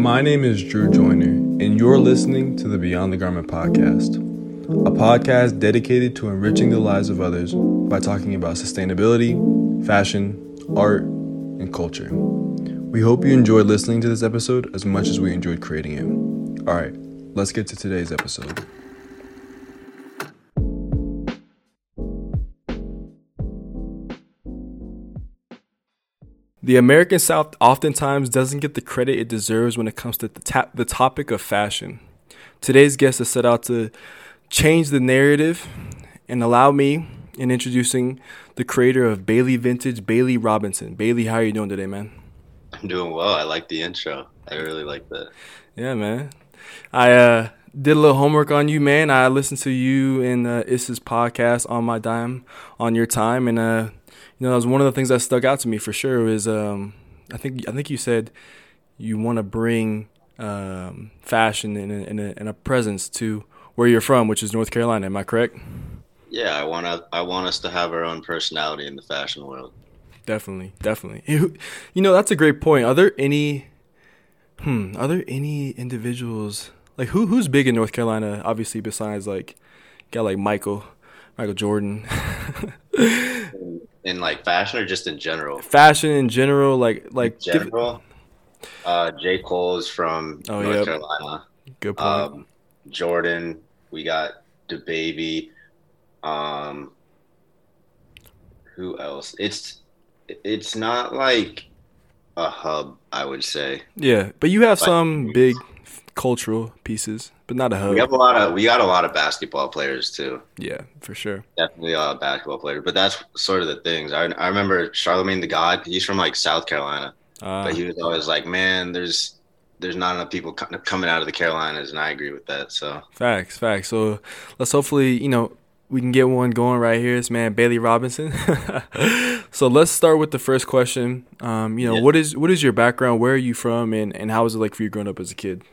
My name is Drew Joyner, and you're listening to the Beyond the Garment podcast, a podcast dedicated to enriching the lives of others by talking about sustainability, fashion, art, and culture. We hope you enjoyed listening to this episode as much as we enjoyed creating it. All right, let's get to today's episode. The American South oftentimes doesn't get the credit it deserves when it comes to the, ta- the topic of fashion. Today's guest has set out to change the narrative and allow me in introducing the creator of Bailey Vintage, Bailey Robinson. Bailey, how are you doing today, man? I'm doing well. I like the intro. I really like that. Yeah, man. I uh, did a little homework on you, man. I listened to you and uh, Issa's podcast on my dime, on your time, and uh, you know, that was one of the things that stuck out to me for sure. Is um, I think I think you said you want to bring um, fashion and a, and, a, and a presence to where you're from, which is North Carolina. Am I correct? Yeah, I want to. I want us to have our own personality in the fashion world. Definitely, definitely. You know, that's a great point. Are there any, hmm, are there any individuals like who who's big in North Carolina? Obviously, besides like, got like Michael, Michael Jordan. in like fashion or just in general? Fashion in general, like like in general. uh, J Cole is from oh, North yep. Carolina. Good point. Um, Jordan, we got DaBaby. Um, who else? It's it's not like a hub, I would say. Yeah, but you have some big cultural pieces, but not a hub. We have a lot of we got a lot of basketball players too. Yeah, for sure. Definitely a lot of basketball players, but that's sort of the things. I I remember Charlemagne the God. He's from like South Carolina, uh, but he was always like, "Man, there's there's not enough people coming out of the Carolinas," and I agree with that. So facts, facts. So let's hopefully you know we can get one going right here. It's man Bailey Robinson. so let's start with the first question. Um, you know, yeah. what is what is your background? Where are you from, and and how was it like for you growing up as a kid?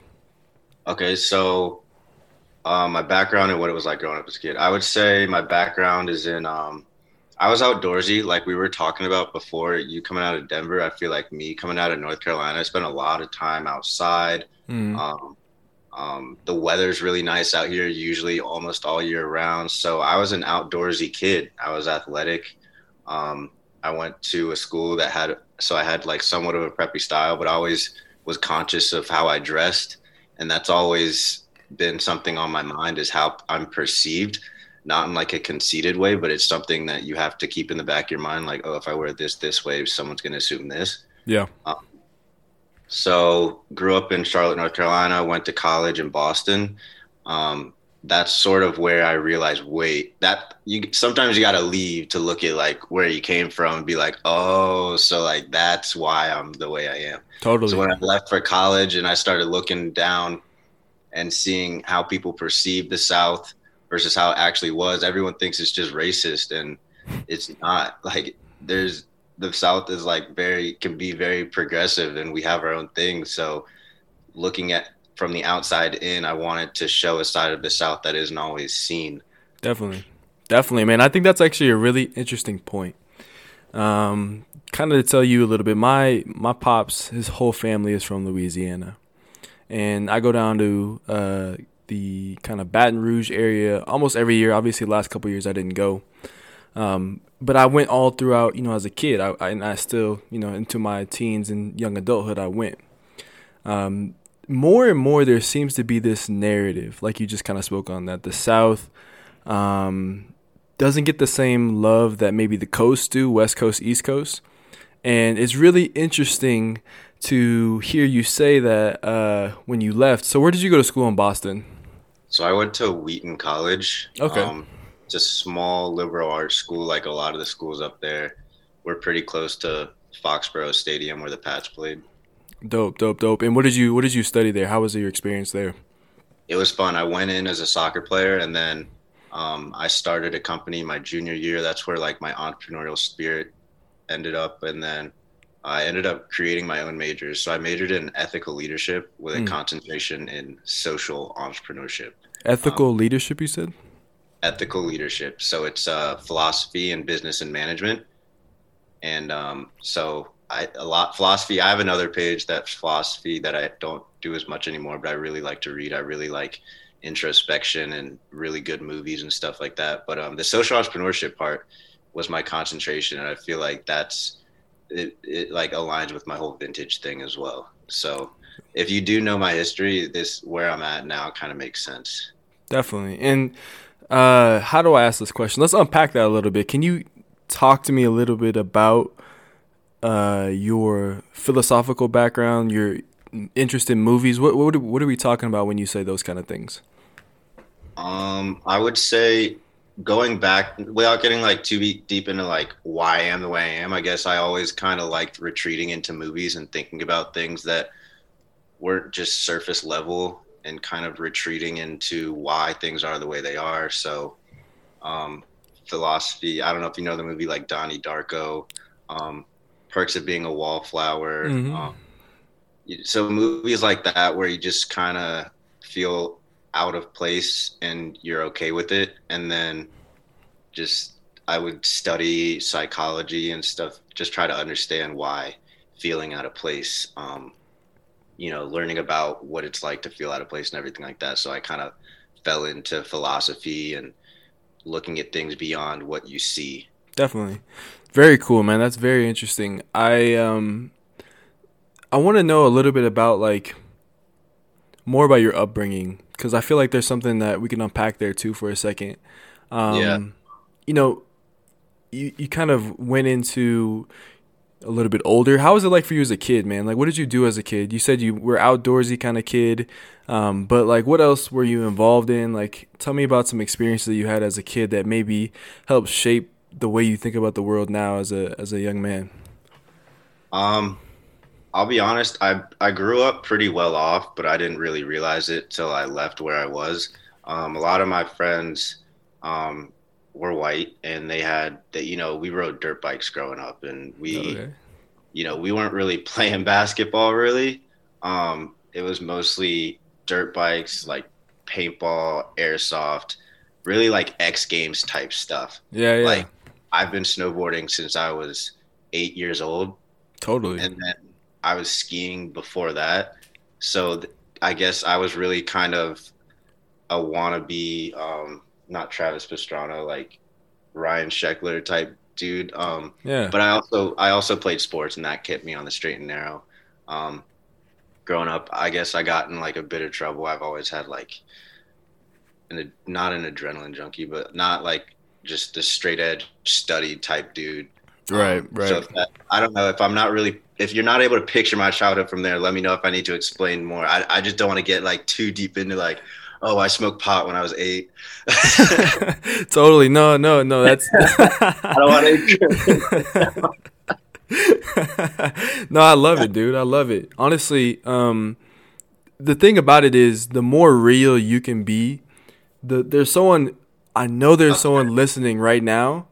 Okay, so um, my background and what it was like growing up as a kid. I would say my background is in. Um, I was outdoorsy, like we were talking about before. You coming out of Denver, I feel like me coming out of North Carolina. I spent a lot of time outside. Mm. Um, um, the weather's really nice out here, usually almost all year round. So I was an outdoorsy kid. I was athletic. Um, I went to a school that had, so I had like somewhat of a preppy style, but I always was conscious of how I dressed. And that's always been something on my mind is how I'm perceived, not in like a conceited way, but it's something that you have to keep in the back of your mind. Like, oh, if I wear this this way, someone's going to assume this. Yeah. Um, so grew up in Charlotte, North Carolina. Went to college in Boston. Um, that's sort of where I realized, wait, that you sometimes you gotta leave to look at like where you came from and be like, oh, so like that's why I'm the way I am. Totally. So when I left for college and I started looking down and seeing how people perceive the South versus how it actually was, everyone thinks it's just racist and it's not. Like there's the South is like very can be very progressive, and we have our own thing. So, looking at from the outside in, I wanted to show a side of the South that isn't always seen. Definitely, definitely, man. I think that's actually a really interesting point. Um, kind of to tell you a little bit, my my pops, his whole family is from Louisiana, and I go down to uh, the kind of Baton Rouge area almost every year. Obviously, last couple years I didn't go. Um, but I went all throughout, you know, as a kid. I, I, and I still, you know, into my teens and young adulthood, I went. Um, more and more, there seems to be this narrative, like you just kind of spoke on that the South um, doesn't get the same love that maybe the coast do, West Coast, East Coast. And it's really interesting to hear you say that uh, when you left. So, where did you go to school in Boston? So, I went to Wheaton College. Okay. Um, it's a small liberal arts school, like a lot of the schools up there. We're pretty close to Foxborough Stadium where the Pats played. Dope, dope, dope. And what did you what did you study there? How was your experience there? It was fun. I went in as a soccer player, and then um, I started a company my junior year. That's where like my entrepreneurial spirit ended up, and then I ended up creating my own majors. So I majored in ethical leadership with a mm. concentration in social entrepreneurship. Ethical um, leadership, you said? ethical leadership. So it's uh, philosophy and business and management. And um, so I a lot philosophy. I have another page that's philosophy that I don't do as much anymore, but I really like to read. I really like introspection and really good movies and stuff like that. But um, the social entrepreneurship part was my concentration, and I feel like that's it, it like aligns with my whole vintage thing as well. So if you do know my history, this where I'm at now kind of makes sense. Definitely. And uh, how do I ask this question? Let's unpack that a little bit. Can you talk to me a little bit about uh, your philosophical background, your interest in movies? What what what are we talking about when you say those kind of things? Um, I would say going back without getting like too deep into like why I am the way I am. I guess I always kind of liked retreating into movies and thinking about things that weren't just surface level and kind of retreating into why things are the way they are. So, um, philosophy. I don't know if you know the movie like Donnie Darko. Um, perks of being a wallflower. Mm-hmm. Um, so movies like that where you just kind of feel out of place and you're okay with it, and then just I would study psychology and stuff, just try to understand why feeling out of place. Um, you know, learning about what it's like to feel out of place and everything like that. So I kind of fell into philosophy and looking at things beyond what you see. Definitely. Very cool, man. That's very interesting. I um I want to know a little bit about like more about your upbringing because I feel like there's something that we can unpack there too for a second. Um, yeah. You know, you you kind of went into a little bit older. How was it like for you as a kid, man? Like, what did you do as a kid? You said you were outdoorsy kind of kid, um, but like, what else were you involved in? Like, tell me about some experiences that you had as a kid that maybe helped shape the way you think about the world now as a as a young man? Um, I'll be honest. I I grew up pretty well off, but I didn't really realize it till I left where I was. Um, a lot of my friends um, were white, and they had that. You know, we rode dirt bikes growing up, and we, okay. you know, we weren't really playing basketball. Really, um, it was mostly dirt bikes, like paintball, airsoft, really like X Games type stuff. Yeah, yeah. Like I've been snowboarding since I was eight years old. Totally. And then I was skiing before that. So th- I guess I was really kind of a wannabe, um, not Travis Pastrana, like Ryan Sheckler type dude. Um, yeah. But I also I also played sports, and that kept me on the straight and narrow. Um, growing up, I guess I got in like a bit of trouble. I've always had like an not an adrenaline junkie, but not like just a straight edge study type dude. Right, um, right. So that, I don't know if I'm not really if you're not able to picture my childhood from there, let me know if I need to explain more. I, I just don't want to get like too deep into like, oh, I smoked pot when I was eight. totally. No, no, no. That's. I don't want to. no, I love it, dude. I love it. Honestly, um, the thing about it is, the more real you can be, the there's someone I know there's someone listening right now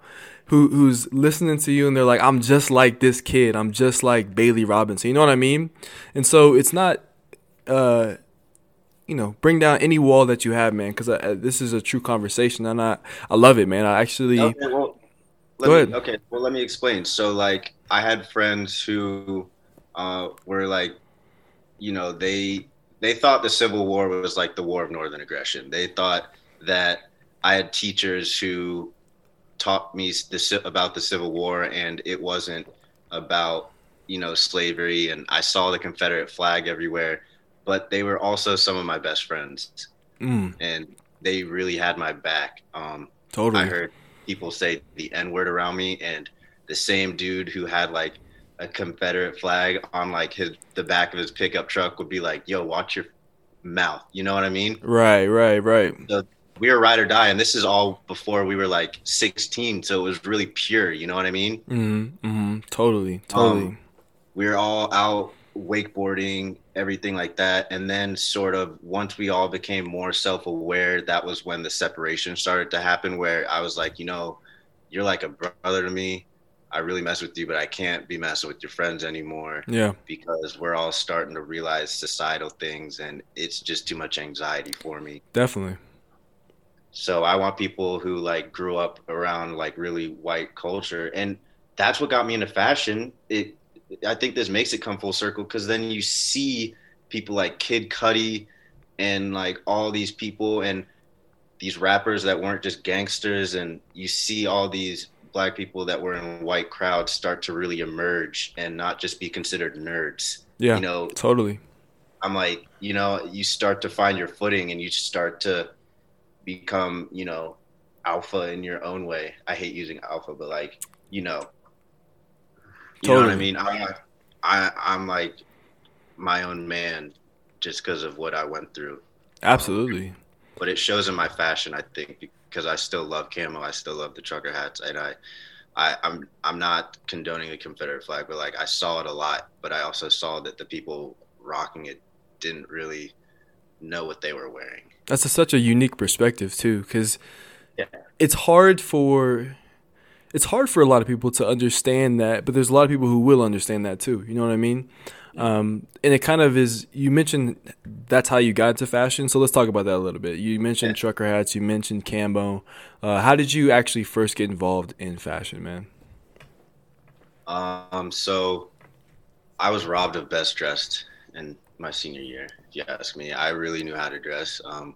who who's listening to you and they're like, I'm just like this kid. I'm just like Bailey Robinson. You know what I mean? And so it's not, uh, you know, bring down any wall that you have, man, because this is a true conversation, and I I love it, man. I actually. Okay, well, Go ahead. Okay, well, let me explain. So, like, I had friends who uh, were like, you know, they they thought the Civil War was like the war of northern aggression. They thought that I had teachers who taught me the, about the Civil War, and it wasn't about you know slavery. And I saw the Confederate flag everywhere, but they were also some of my best friends, mm. and they really had my back. Um, totally. I heard people say the N word around me, and the same dude who had like a Confederate flag on like his the back of his pickup truck would be like, "Yo, watch your mouth." You know what I mean? Right, right, right. So we were ride or die, and this is all before we were like 16, so it was really pure. You know what I mean? Mm-hmm. mm-hmm. Totally, totally. Um, we were all out wakeboarding, everything like that, and then sort of once we all became more self-aware, that was when the separation started to happen. Where I was like, you know, you're like a brother to me. I really mess with you, but I can't be messing with your friends anymore. Yeah. Because we're all starting to realize societal things and it's just too much anxiety for me. Definitely. So I want people who like grew up around like really white culture, and that's what got me into fashion. It I think this makes it come full circle because then you see people like Kid Cudi and like all these people and these rappers that weren't just gangsters, and you see all these black people that were in white crowds start to really emerge and not just be considered nerds. Yeah, you know, totally. I'm like, you know, you start to find your footing and you start to become, you know, alpha in your own way. I hate using alpha, but like, you know, you totally. know what I mean? I, I, I'm like my own man just because of what I went through. Absolutely. Um, but it shows in my fashion, I think, because I still love camo. I still love the trucker hats, and I, I, I'm I'm not condoning the Confederate flag, but like I saw it a lot. But I also saw that the people rocking it didn't really know what they were wearing. That's a, such a unique perspective too, because yeah. it's hard for it's hard for a lot of people to understand that, but there's a lot of people who will understand that too. You know what I mean? Um, and it kind of is. You mentioned that's how you got into fashion, so let's talk about that a little bit. You mentioned yeah. trucker hats. You mentioned camo. Uh, how did you actually first get involved in fashion, man? Um, so I was robbed of best dressed in my senior year. If you ask me, I really knew how to dress. Um,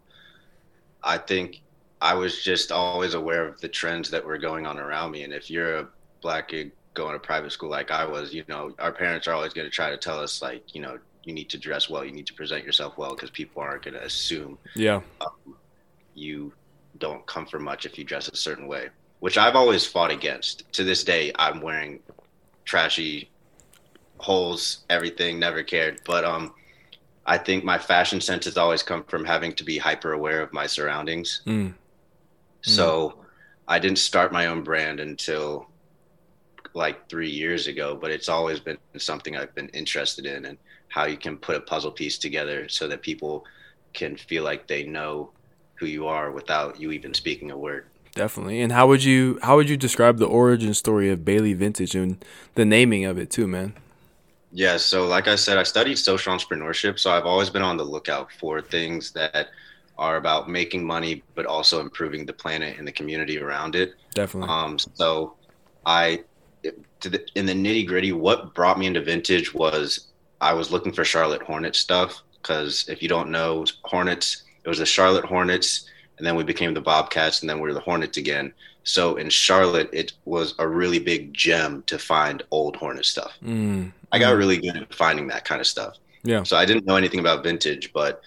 I think I was just always aware of the trends that were going on around me, and if you're a black kid going to private school like I was, you know, our parents are always going to try to tell us like, you know, you need to dress well, you need to present yourself well because people aren't going to assume yeah um, you don't come for much if you dress a certain way, which I've always fought against. To this day, I'm wearing trashy holes, everything, never cared. But um, I think my fashion sense has always come from having to be hyper aware of my surroundings. Mm. So mm. I didn't start my own brand until like three years ago, but it's always been something I've been interested in and how you can put a puzzle piece together so that people can feel like they know who you are without you even speaking a word. Definitely. And how would you how would you describe the origin story of Bailey Vintage and the naming of it too, man? Yeah, so like I said, I studied social entrepreneurship, so I've always been on the lookout for things that are about making money but also improving the planet and the community around it. Definitely. Um, so I the, in the nitty gritty, what brought me into vintage was I was looking for Charlotte Hornets stuff because if you don't know Hornets, it was the Charlotte Hornets, and then we became the Bobcats, and then we are the Hornets again. So in Charlotte, it was a really big gem to find old Hornet stuff. Mm. I got really good at finding that kind of stuff. Yeah. So I didn't know anything about vintage, but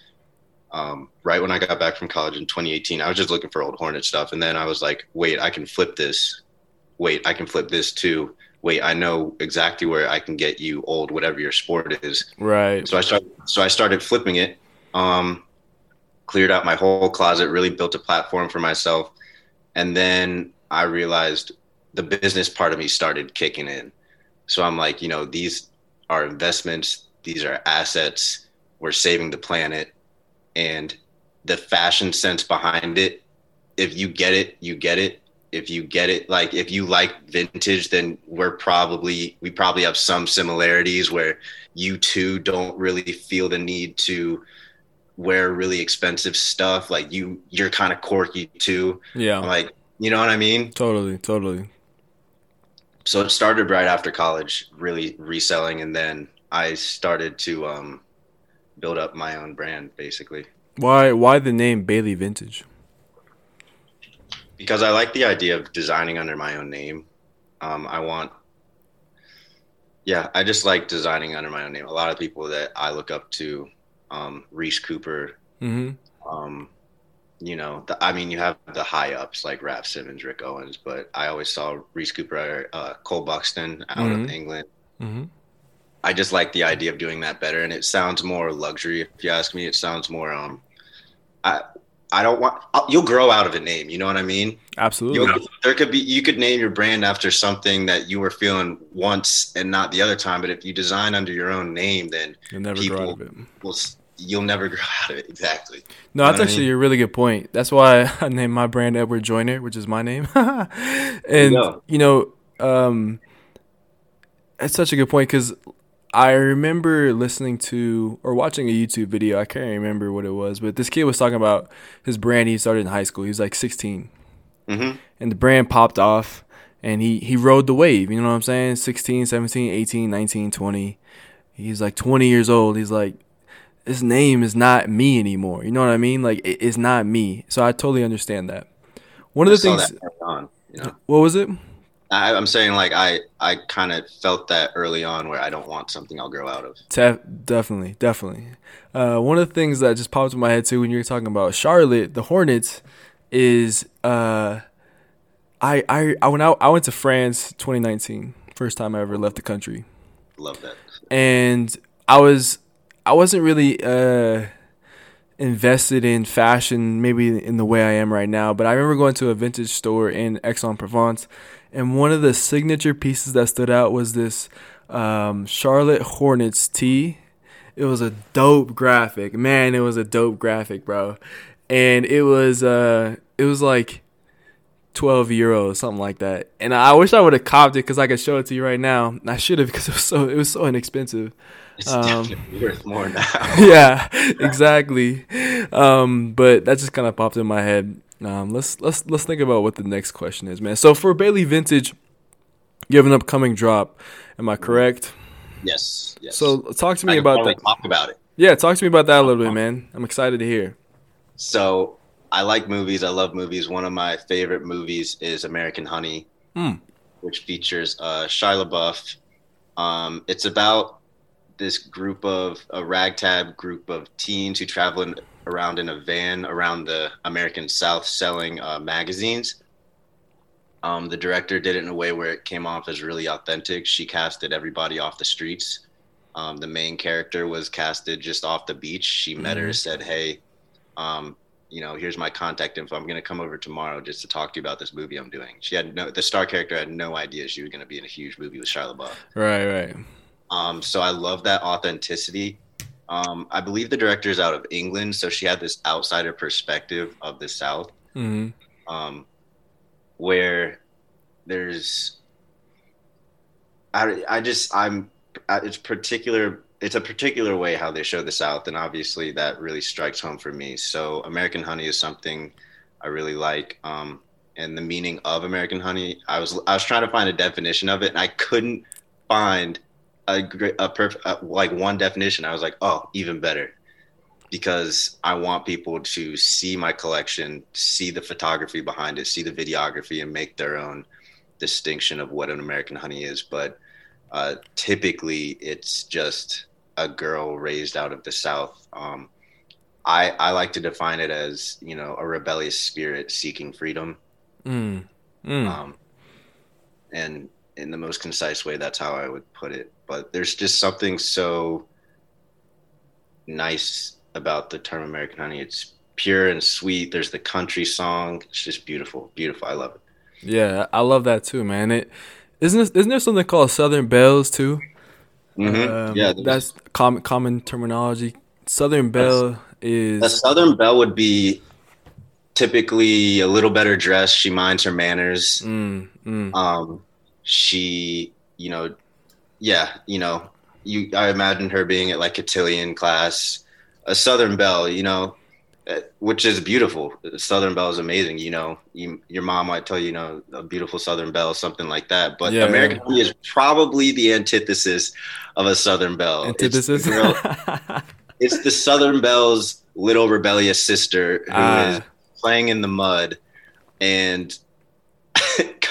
um, right when I got back from college in 2018, I was just looking for old Hornet stuff, and then I was like, wait, I can flip this. Wait, I can flip this too wait, I know exactly where I can get you old, whatever your sport is. Right. So I started, so I started flipping it, um, cleared out my whole closet, really built a platform for myself. And then I realized the business part of me started kicking in. So I'm like, you know, these are investments, these are assets, we're saving the planet. And the fashion sense behind it, if you get it, you get it if you get it like if you like vintage then we're probably we probably have some similarities where you too don't really feel the need to wear really expensive stuff like you you're kind of quirky too. Yeah. Like you know what i mean? Totally totally. So it started right after college really reselling and then i started to um build up my own brand basically. Why why the name bailey vintage? Because I like the idea of designing under my own name. Um, I want, yeah, I just like designing under my own name. A lot of people that I look up to, um, Reese Cooper, mm-hmm. um, you know, the, I mean, you have the high ups like Raf Simons, Rick Owens, but I always saw Reese Cooper, uh, Cole Buxton out mm-hmm. of England. Mm-hmm. I just like the idea of doing that better, and it sounds more luxury. If you ask me, it sounds more. Um, I I don't want. I'll, you'll grow out of a name. You know what I mean? Absolutely. You'll, there could be. You could name your brand after something that you were feeling once and not the other time. But if you design under your own name, then you'll never people grow out of it. Will, you'll never grow out of it. Exactly. No, that's actually I mean? a really good point. That's why I named my brand Edward Joyner, which is my name. and you, you know, um, it's such a good point because I remember listening to or watching a YouTube video. I can't remember what it was, but this kid was talking about his brand he started in high school. He was like 16. Mm-hmm. And the brand popped off. and he he rode the wave. You know what I'm saying? 16, 17, 18, 19, 20. He's like 20 years old. He's like, this name is not me anymore. You know what I mean? Like it, it's not me. So I totally understand that. One of the things. On, you know? What was it? I, am saying like I I kind of felt that early on where I don't want something I'll grow out of. definitely, definitely. Uh, one of the things that just popped in my head too when you're talking about Charlotte, the Hornets, is uh, I I I went out I went to France 2019, first time I ever left the country. Love that. And I was I wasn't really uh invested in fashion maybe in the way I am right now, but I remember going to a vintage store in Aix-en-Provence and one of the signature pieces that stood out was this um, Charlotte Hornets tee. It was a dope graphic, man. It was a dope graphic, bro, and it was uh, it was like twelve euros, something like that. And I wish I would have copped it because I could show it to you right now. I should have because it was so it was so inexpensive. It's um, definitely worth more now. yeah, exactly. Um, but that just kind of popped in my head. Um, let's let's let's think about what the next question is, man. So for Bailey Vintage, you have an upcoming drop. Am I correct? Yes. Yes. So talk to me about that. Talk about it. Yeah, talk to me about that a little bit, man. I'm excited to hear. So I like movies. I love movies. One of my favorite movies is American Honey, mm. which features uh, Shia LaBeouf. Um, it's about this group of a ragtag group of teens who travel in around in a van around the American South selling uh, magazines. Um, the director did it in a way where it came off as really authentic. She casted everybody off the streets. Um, the main character was casted just off the beach. She met mm-hmm. her, said, "Hey, um, you know, here's my contact info. I'm going to come over tomorrow just to talk to you about this movie I'm doing." She had no, the star character had no idea she was going to be in a huge movie with Shia LaBeouf. Right, right. Um, so I love that authenticity. Um, I believe the director is out of England, so she had this outsider perspective of the South, mm-hmm. um, where there's. I, I just I'm it's particular it's a particular way how they show the South, and obviously that really strikes home for me. So American Honey is something I really like, um, and the meaning of American Honey. I was I was trying to find a definition of it, and I couldn't find a great a perfect like one definition i was like oh even better because i want people to see my collection see the photography behind it see the videography and make their own distinction of what an american honey is but uh, typically it's just a girl raised out of the south um, I, I like to define it as you know a rebellious spirit seeking freedom mm. Mm. Um, and in the most concise way that's how i would put it. But there's just something so nice about the term american honey. It's pure and sweet. There's the country song. It's just beautiful beautiful. I love it. Yeah i love that too man. It isn't this, isn't there something called southern belles too? Mm-hmm. um, yeah that's common common terminology. Southern belle is a southern belle would be typically a little better dressed. She minds her manners. Mm, mm. um she, you know, yeah, you know, you I imagine her being at like cotillion class, a Southern Belle, you know, uh, which is beautiful. Southern Belle is amazing. You know, you, your mom might tell you, you know, a beautiful Southern Belle, something like that. But yeah, American yeah. is probably the antithesis of a Southern Belle. Antithesis. It's, it's the Southern Belle's little rebellious sister who ah. is playing in the mud and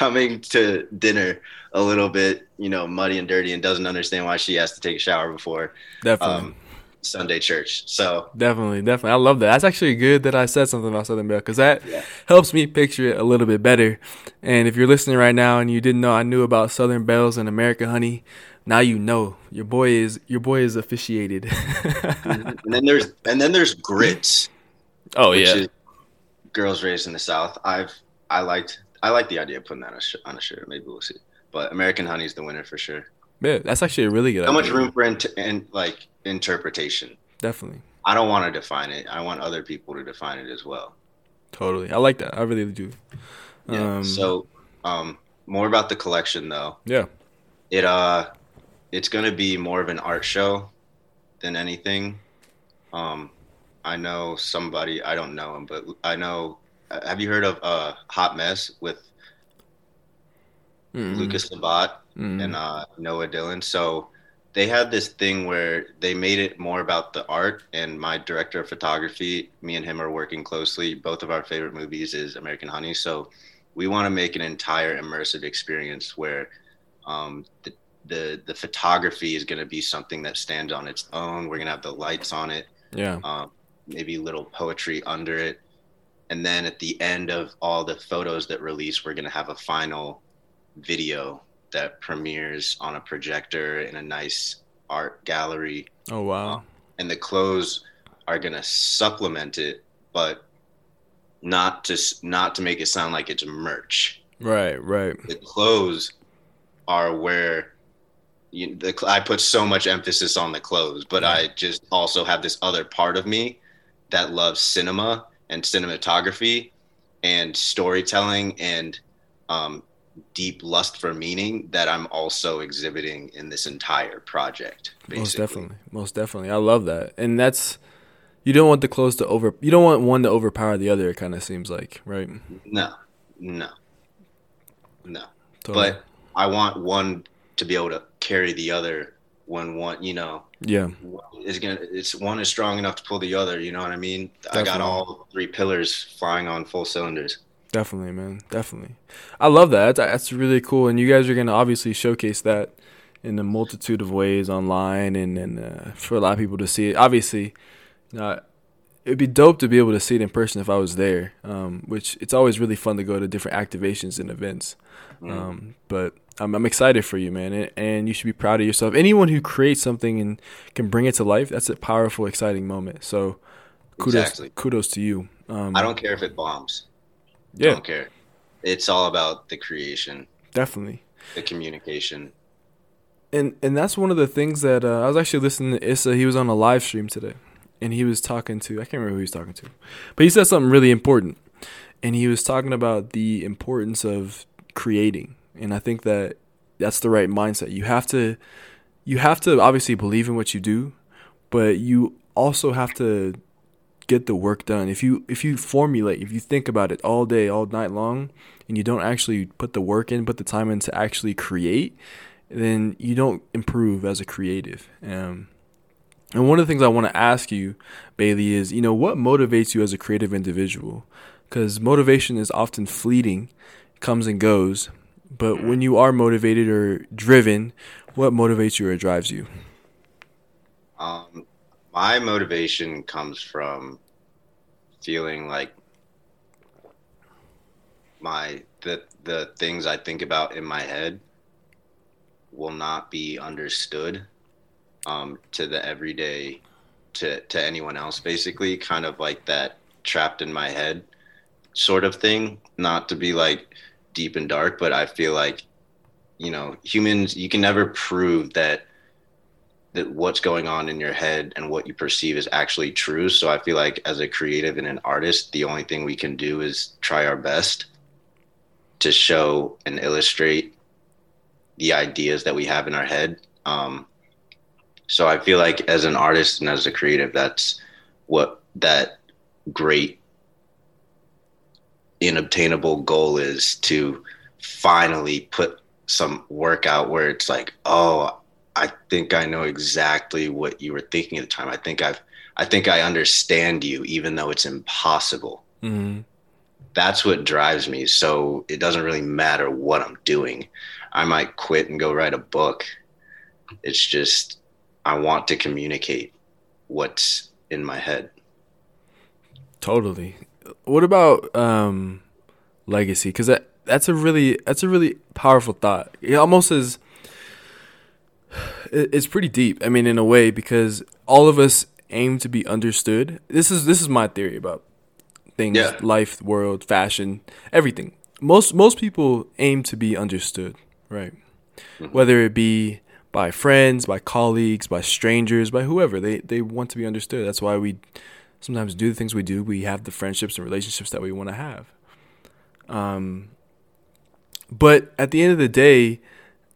coming to dinner a little bit, you know, muddy and dirty and doesn't understand why she has to take a shower before definitely um, Sunday church. So definitely, definitely, I love that. That's actually good that I said something about Southern Belle because that yeah. helps me picture it a little bit better. And if you're listening right now and you didn't know I knew about Southern Belles and American Honey, now you know your boy is your boy is officiated. and then there's and then there's grits. Oh yeah, girls raised in the South. I've I liked I like the idea of putting that on a, sh- on a shirt. Maybe we'll see. But American Honey is the winner for sure. Yeah, that's actually a really good. How much room for int- and like interpretation? Definitely. I don't want to define it. I want other people to define it as well. Totally, I like that. I really do. Yeah. Um, so, um, more about the collection though. Yeah. It uh, it's gonna be more of an art show than anything. Um, I know somebody. I don't know him, but I know have you heard of uh, Hot Mess with mm-hmm. Lukas Sabat mm-hmm. and uh, Noah Dillon. So they had this thing where they made it more about the art and my director of photography me and him are working closely both of our favorite movies is american honey so we want to make an entire immersive experience where um, the, the the photography is going to be something that stands on its own we're going to have the lights on it yeah um, maybe little poetry under it and then at the end of all the photos that release we're going to have a final video that premieres on a projector in a nice art gallery. Oh wow! Um, and the clothes are gonna supplement it, but not to not to make it sound like it's merch. Right, right. The clothes are where you, the, I put so much emphasis on the clothes, but I just also have this other part of me that loves cinema and cinematography and storytelling and um, deep lust for meaning that I'm also exhibiting in this entire project. Basically. Most definitely, most definitely. I love that, and that's you don't want the clothes to over. You don't want one to overpower the other. It kind of seems like, right? No, no, no. Totally. But I want one to be able to carry the other when one, you know, yeah, is gonna. It's one is strong enough to pull the other. You know what I mean? Definitely. I got all three pillars flying on full cylinders. Definitely, man. Definitely. I love that. That's, that's really cool. And you guys are going to obviously showcase that in a multitude of ways online and, and uh, for a lot of people to see it. Obviously, uh, it'd be dope to be able to see it in person if I was there, um, which it's always really fun to go to different activations and events. Mm. Um, but I'm, I'm, excited for you, man. And, and, you should be proud of yourself. Anyone who creates something and can bring it to life, that's a powerful, exciting moment. So kudos, exactly. kudos to you. Um, I don't care if it bombs. Yeah. Don't care. It's all about the creation. Definitely. The communication. And and that's one of the things that uh, I was actually listening to Issa. He was on a live stream today, and he was talking to I can't remember who he was talking to, but he said something really important, and he was talking about the importance of creating. And I think that that's the right mindset. You have to you have to obviously believe in what you do, but you also have to get the work done. If you if you formulate, if you think about it all day, all night long, and you don't actually put the work in, put the time in to actually create, then you don't improve as a creative. Um, and one of the things I want to ask you, Bailey, is you know what motivates you as a creative individual? Because motivation is often fleeting, comes and goes. But when you are motivated or driven, what motivates you or drives you? Um, my motivation comes from feeling like my the the things I think about in my head will not be understood um, to the everyday to to anyone else basically kind of like that trapped in my head sort of thing not to be like deep and dark but i feel like you know humans you can never prove that that what's going on in your head and what you perceive is actually true. So I feel like as a creative and an artist, the only thing we can do is try our best to show and illustrate the ideas that we have in our head. Um, so I feel like as an artist and as a creative, that's what that great inobtainable goal is to finally put some work out where it's like, oh, I think I know exactly what you were thinking at the time. I think I've, I think I understand you, even though it's impossible. Mm-hmm. That's what drives me. So it doesn't really matter what I'm doing. I might quit and go write a book. It's just I want to communicate what's in my head. Totally. What about um, legacy? Because that that's a really that's a really powerful thought. It almost is it's pretty deep. I mean, in a way, because all of us aim to be understood. This is this is my theory about things, yeah. life, world, fashion, everything. Most most people aim to be understood, right? Mm-hmm. Whether it be by friends, by colleagues, by strangers, by whoever, they they want to be understood. That's why we sometimes do the things we do. We have the friendships and relationships that we want to have. Um, but at the end of the day,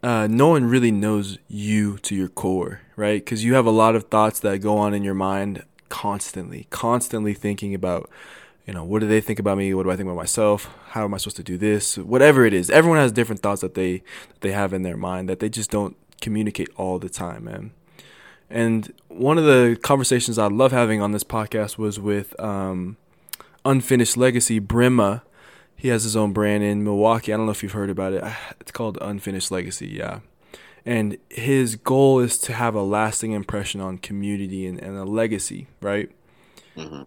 uh, no one really knows you to your core, right? Because you have a lot of thoughts that go on in your mind constantly, constantly thinking about you know, what do they think about me? What do I think about myself? How am I supposed to do this? Whatever it is, everyone has different thoughts that they that they have in their mind that they just don't communicate all the time, man. And one of the conversations I love having on this podcast was with um, Unfinished Legacy Brema. He has his own brand in Milwaukee. I don't know if you've heard about it. It's called Unfinished Legacy, yeah. And his goal is to have a lasting impression on community and, and a legacy, right? Mm-hmm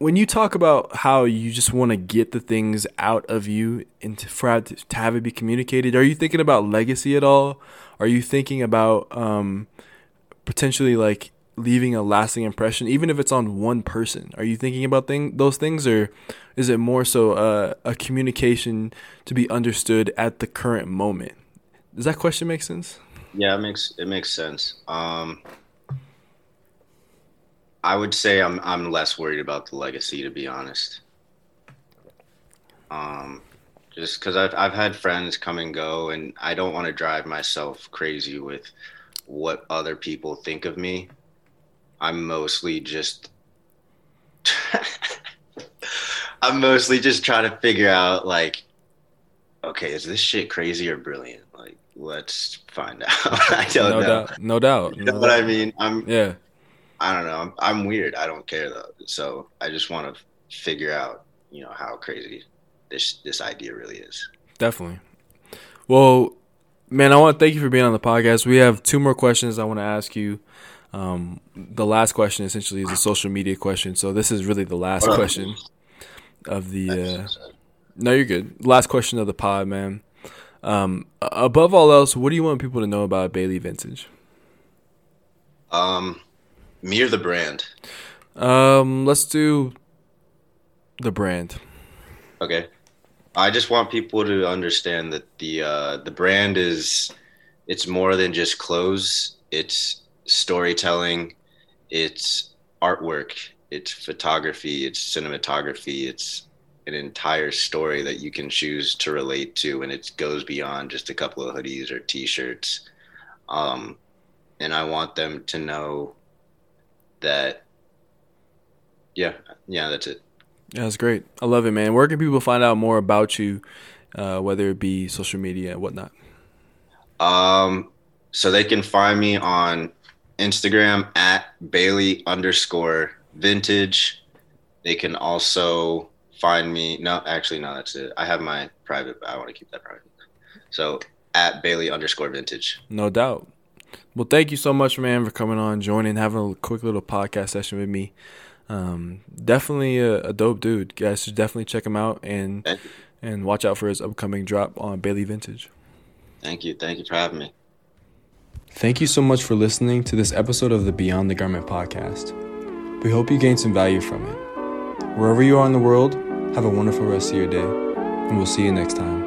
when you talk about how you just want to get the things out of you and to, for to, to have it be communicated, are you thinking about legacy at all? Are you thinking about um, potentially like leaving a lasting impression, even if it's on one person? Are you thinking about thing, those things, or is it more so uh, a communication to be understood at the current moment? Does that question make sense? Yeah, it makes it makes sense. Um, I would say I'm I'm less worried about the legacy to be honest. Um, just because I've I've had friends come and go, and I don't want to drive myself crazy with what other people think of me. I'm mostly just I'm mostly just trying to figure out like, okay, is this shit crazy or brilliant? Like, let's find out. I don't no know. Doubt. No doubt. You know what I mean? I'm yeah. I don't know. I'm, I'm weird. I don't care though. So I just want to figure out, you know, how crazy this this idea really is. Definitely. Well, man, I want to thank you for being on the podcast. We have two more questions I want to ask you. Um, the last question essentially is a social media question. So this is really the last question of the. Uh, no, you're good. Last question of the pod, man. Um, above all else, what do you want people to know about Bailey Vintage? Um, me or the brand? Um, let's do the brand. Okay. I just want people to understand that the uh, the brand is it's more than just clothes. It's storytelling. It's artwork. It's photography. It's cinematography. It's an entire story that you can choose to relate to, and it goes beyond just a couple of hoodies or T-shirts. Um, and I want them to know that yeah yeah that's it yeah that's great. I love it man. Where can people find out more about you uh, whether it be social media and whatnot? Um so they can find me on instagram at bailey underscore vintage. They can also find me no actually no that's it. I have my private i want to keep that private. So at bailey underscore vintage. No doubt. Well, thank you so much, man, for coming on, joining, having a quick little podcast session with me. Um, definitely a, a, dope dude. You guys should definitely check him out and and watch out for his upcoming drop on Bailey Vintage. Thank you. Thank you for having me. Thank you so much for listening to this episode of the Beyond the Garment podcast. We hope you gained some value from it. Wherever you are in the world, have a wonderful rest of your day, and we'll see you next time.